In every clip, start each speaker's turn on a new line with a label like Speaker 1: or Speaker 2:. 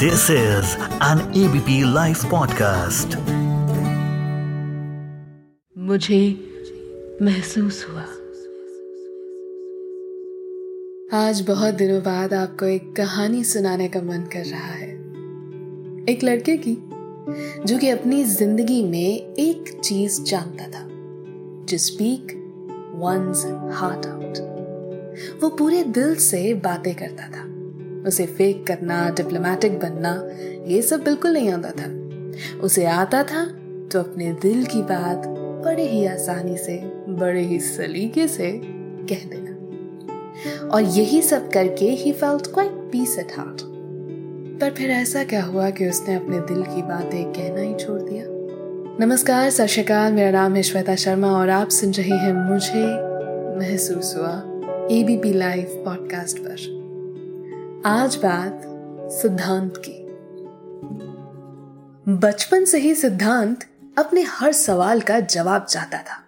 Speaker 1: This is an ABP Life podcast.
Speaker 2: मुझे महसूस हुआ। आज बहुत दिनों बाद आपको एक कहानी सुनाने का मन कर रहा है। एक लड़के की, जो कि अपनी ज़िंदगी में एक चीज़ जानता था to speak one's heart out वो पूरे दिल से बातें करता था। उसे फेक करना डिप्लोमेटिक बनना, ये सब बिल्कुल नहीं आता था। उसे आता था तो अपने दिल की बात बड़े ही आसानी से, बड़े ही सलीके से कह देना। और यही सब करके ही felt quite peace at heart पर फिर ऐसा क्या हुआ कि उसने अपने दिल की बातें कहना ही छोड़ दिया? नमस्कार, सत मेरा नाम है श्वेता शर्मा और आप सुन रहे हैं मुझे महसूस हुआ एबीपी लाइव पॉडकास्ट पर। आज बात सिद्धांत की। बचपन से ही सिद्धांत अपने हर सवाल का जवाब चाहता था।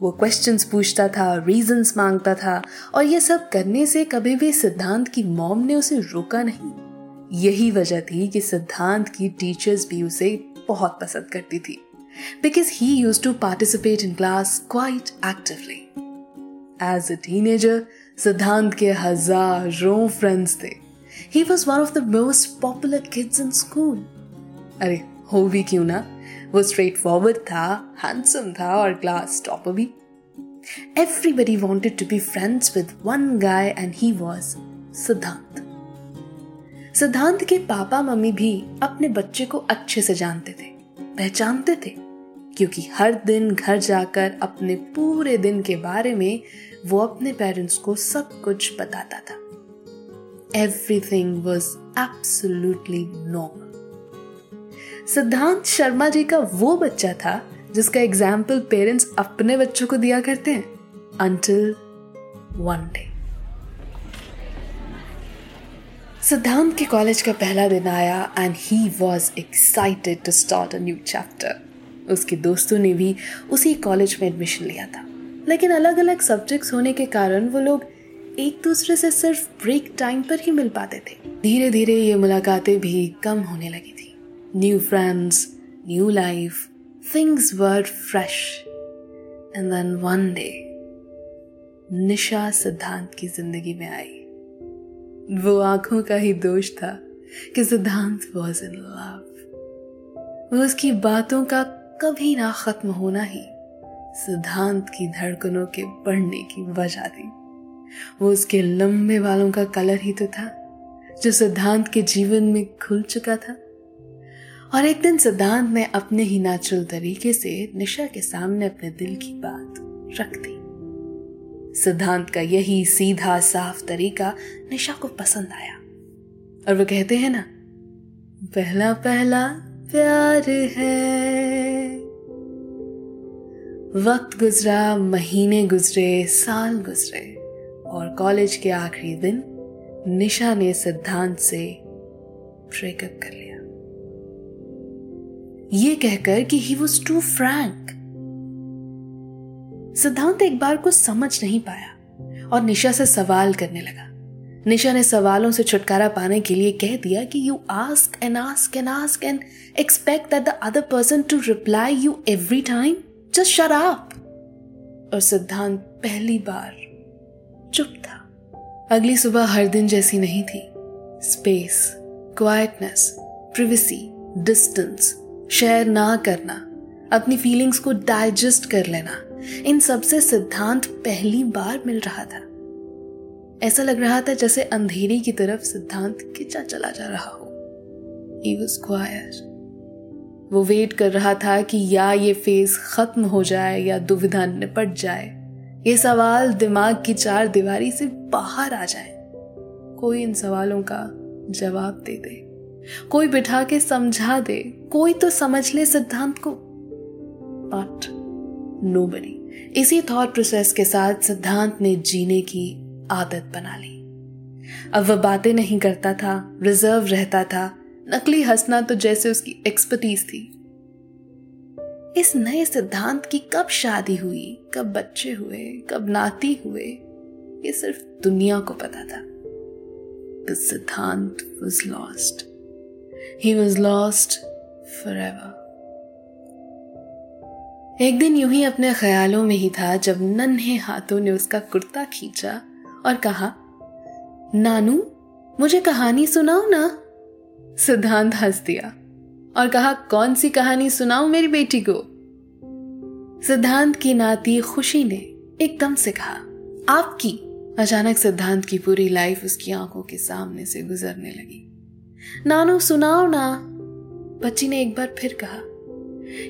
Speaker 2: वो क्वेश्चंस पूछता था रीजंस माँगता था, और ये सब करने से कभी भी सिद्धांत की मॉम ने उसे रोका नहीं। यही वजह थी कि सिद्धांत की टीचर्स भी उसे बहुत पसंद करती थी because he used to participate in class quite actively as a teenager Siddhant के हज़ारों फ्रेंड्स थे। He was one of the most popular kids in school अरे, हो भी क्यों ना? वो स्ट्रेट फॉरवर्ड था हैंडसम था और क्लास टॉपर भी। Everybody wanted to be friends with one guy and he was Siddhant. Siddhant के पापा मम्मी भी अपने बच्चे को अच्छे से जानते थे, पहचानते थे, क्योंकि हर दिन घर जाकर अपने पूरे दिन के बारे में वो अपने पेरेंट्स को सब कुछ बताता था। एवरीथिंग वॉज़ एब्सोल्युटली नॉर्मल सिद्धांत शर्मा जी का वो बच्चा था, जिसका एग्ज़ाम्पल पेरेंट्स अपने बच्चों को दिया करते हैं अंटिल वन डे सिद्धांत के कॉलेज का पहला दिन आया and he was excited to start a new chapter उसके दोस्तों ने भी उसी कॉलेज में एडमिशन लिया था। लेकिन अलग अलग सब्जेक्ट्स होने के कारण वो लोग एक दूसरे से सिर्फ़ ब्रेक टाइम पर ही मिल पाते थे। धीरे धीरे ये मुलाकातें भी कम होने लगी थी। New friends new life things were fresh and then one day Nisha Siddhant की ज़िंदगी में आई। वो आँखों का ही दोष था कि सिद्धांत वॉज़ इन लव वो उसकी बातों का कभी ना खत्म होना ही सिद्धांत की धड़कनों के बढ़ने की वजह थी। वो उसके लंबे बालों का कलर ही तो था, जो सिद्धांत के जीवन में खुल चुका था। और एक दिन सिद्धांत ने अपने ही नेचुरल तरीके से निशा के सामने अपने दिल की बात रख दी। सिद्धांत का यही सीधा, साफ़ तरीका निशा को पसंद आया। और वो कहते हैं ना, पहला पहला प्यार है। वक्त गुजरा, महीने गुजरे, साल गुजरे और कॉलेज के आखिरी दिन निशा ने सिद्धांत से ब्रेकअप कर लिया। ये कहकर कि ही वॉज़ टू फ्रैंक सिद्धांत एक बार कुछ समझ नहीं पाया और निशा से सवाल करने लगा। निशा ने सवालों से छुटकारा पाने के लिए कह दिया कि you ask and ask and ask and expect that the other person to reply you every time just shut up और सिद्धांत पहली बार चुप था। अगली सुबह हर दिन जैसी नहीं थी। Space quietness privacy distance share ना करना, अपनी फीलिंग्स को डाइजेस्ट कर लेना, इन सबसे सिद्धांत पहली बार मिल रहा था। ऐसा लग रहा था जैसे अंधेरी की तरफ़ सिद्धांत खिंचा चला जा रहा हो। He was quiet. वो वेट कर रहा था कि या ये फ़ेज़ खत्म हो जाए या दुविधा निपट जाए। ये सवाल दिमाग की चार दीवारी से बाहर आ जाए। कोई इन सवालों का जवाब दे दे। कोई बिठा के समझा दे। कोई तो समझ ले सिद्धांत को। बट नो बनी इसी थॉट प्रोसेस के साथ सिद्धांत ने जीने की आदत बना ली। अब वह बातें नहीं करता था रिज़र्व रहता था नकली हंसना तो जैसे उसकी एक्सपर्टीज थी। इस नए सिद्धांत की कब शादी हुई, कब बच्चे हुए, कब नाती हुए, ये सिर्फ़ दुनिया को पता था। Siddhant was lost he was lost for एक दिन यूँ ही अपने ख्यालों में ही था, जब नन्हे हाथों ने उसका कुर्ता खींचा और कहा, नानू, मुझे कहानी सुनाओ ना। सिद्धांत हंस दिया और कहा, कौन सी कहानी सुनाओ मेरी बेटी को? सिद्धांत की नाती खुशी ने एकदम से कहा, आपकी. अचानक सिद्धांत की पूरी लाइफ उसकी आँखों के सामने से गुजरने लगी। नानू, सुनाओ ना। बच्ची ने एक बार फिर कहा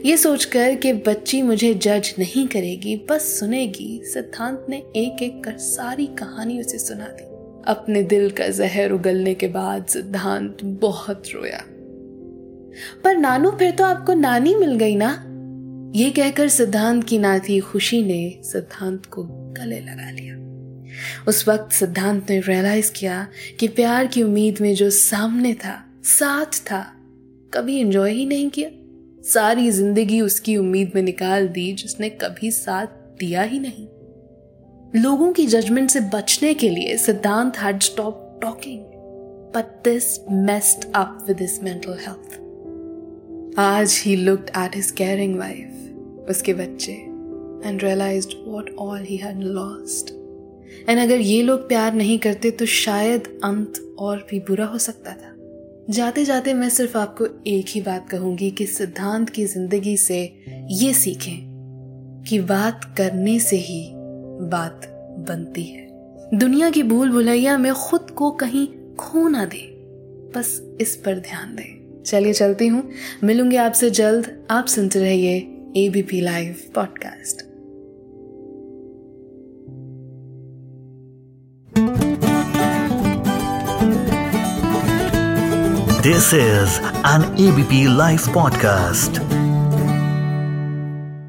Speaker 2: यह सोचकर कि बच्ची मुझे जज नहीं करेगी, बस सुनेगी। सिद्धांत ने एक एक कर सारी कहानी उसे सुना दी। अपने दिल का जहर उगलने के बाद सिद्धांत बहुत रोया। पर नानू, फिर तो आपको नानी मिल गई ना? ये कहकर सिद्धांत की नाती खुशी ने सिद्धांत को गले लगा लिया। उस वक्त सिद्धांत ने रियलाइज़ किया कि प्यार की उम्मीद में जो सामने था, साथ था, कभी एंजॉय ही नहीं किया। सारी ज़िंदगी उसकी उम्मीद में निकाल दी जिसने कभी साथ दिया ही नहीं। लोगों की जजमेंट से बचने के लिए Siddhant had stop talking but this messed up with his mental health आज he looked at his caring wife उसके बच्चे and realized what all he had lost and अगर ये लोग प्यार नहीं करते तो शायद अंत और भी बुरा हो सकता था। जाते जाते मैं सिर्फ़ आपको एक ही बात कहूँगी कि सिद्धांत की ज़िंदगी से ये सीखें कि बात करने से ही बात बनती है। दुनिया की भूल भुलैया में खुद को कहीं खो ना दे। बस इस पर ध्यान दें। चलिए चलती हूँ। मिलूँगी आपसे जल्द। आप सुनते रहिए ABP live podcast
Speaker 1: this is an ABP live podcast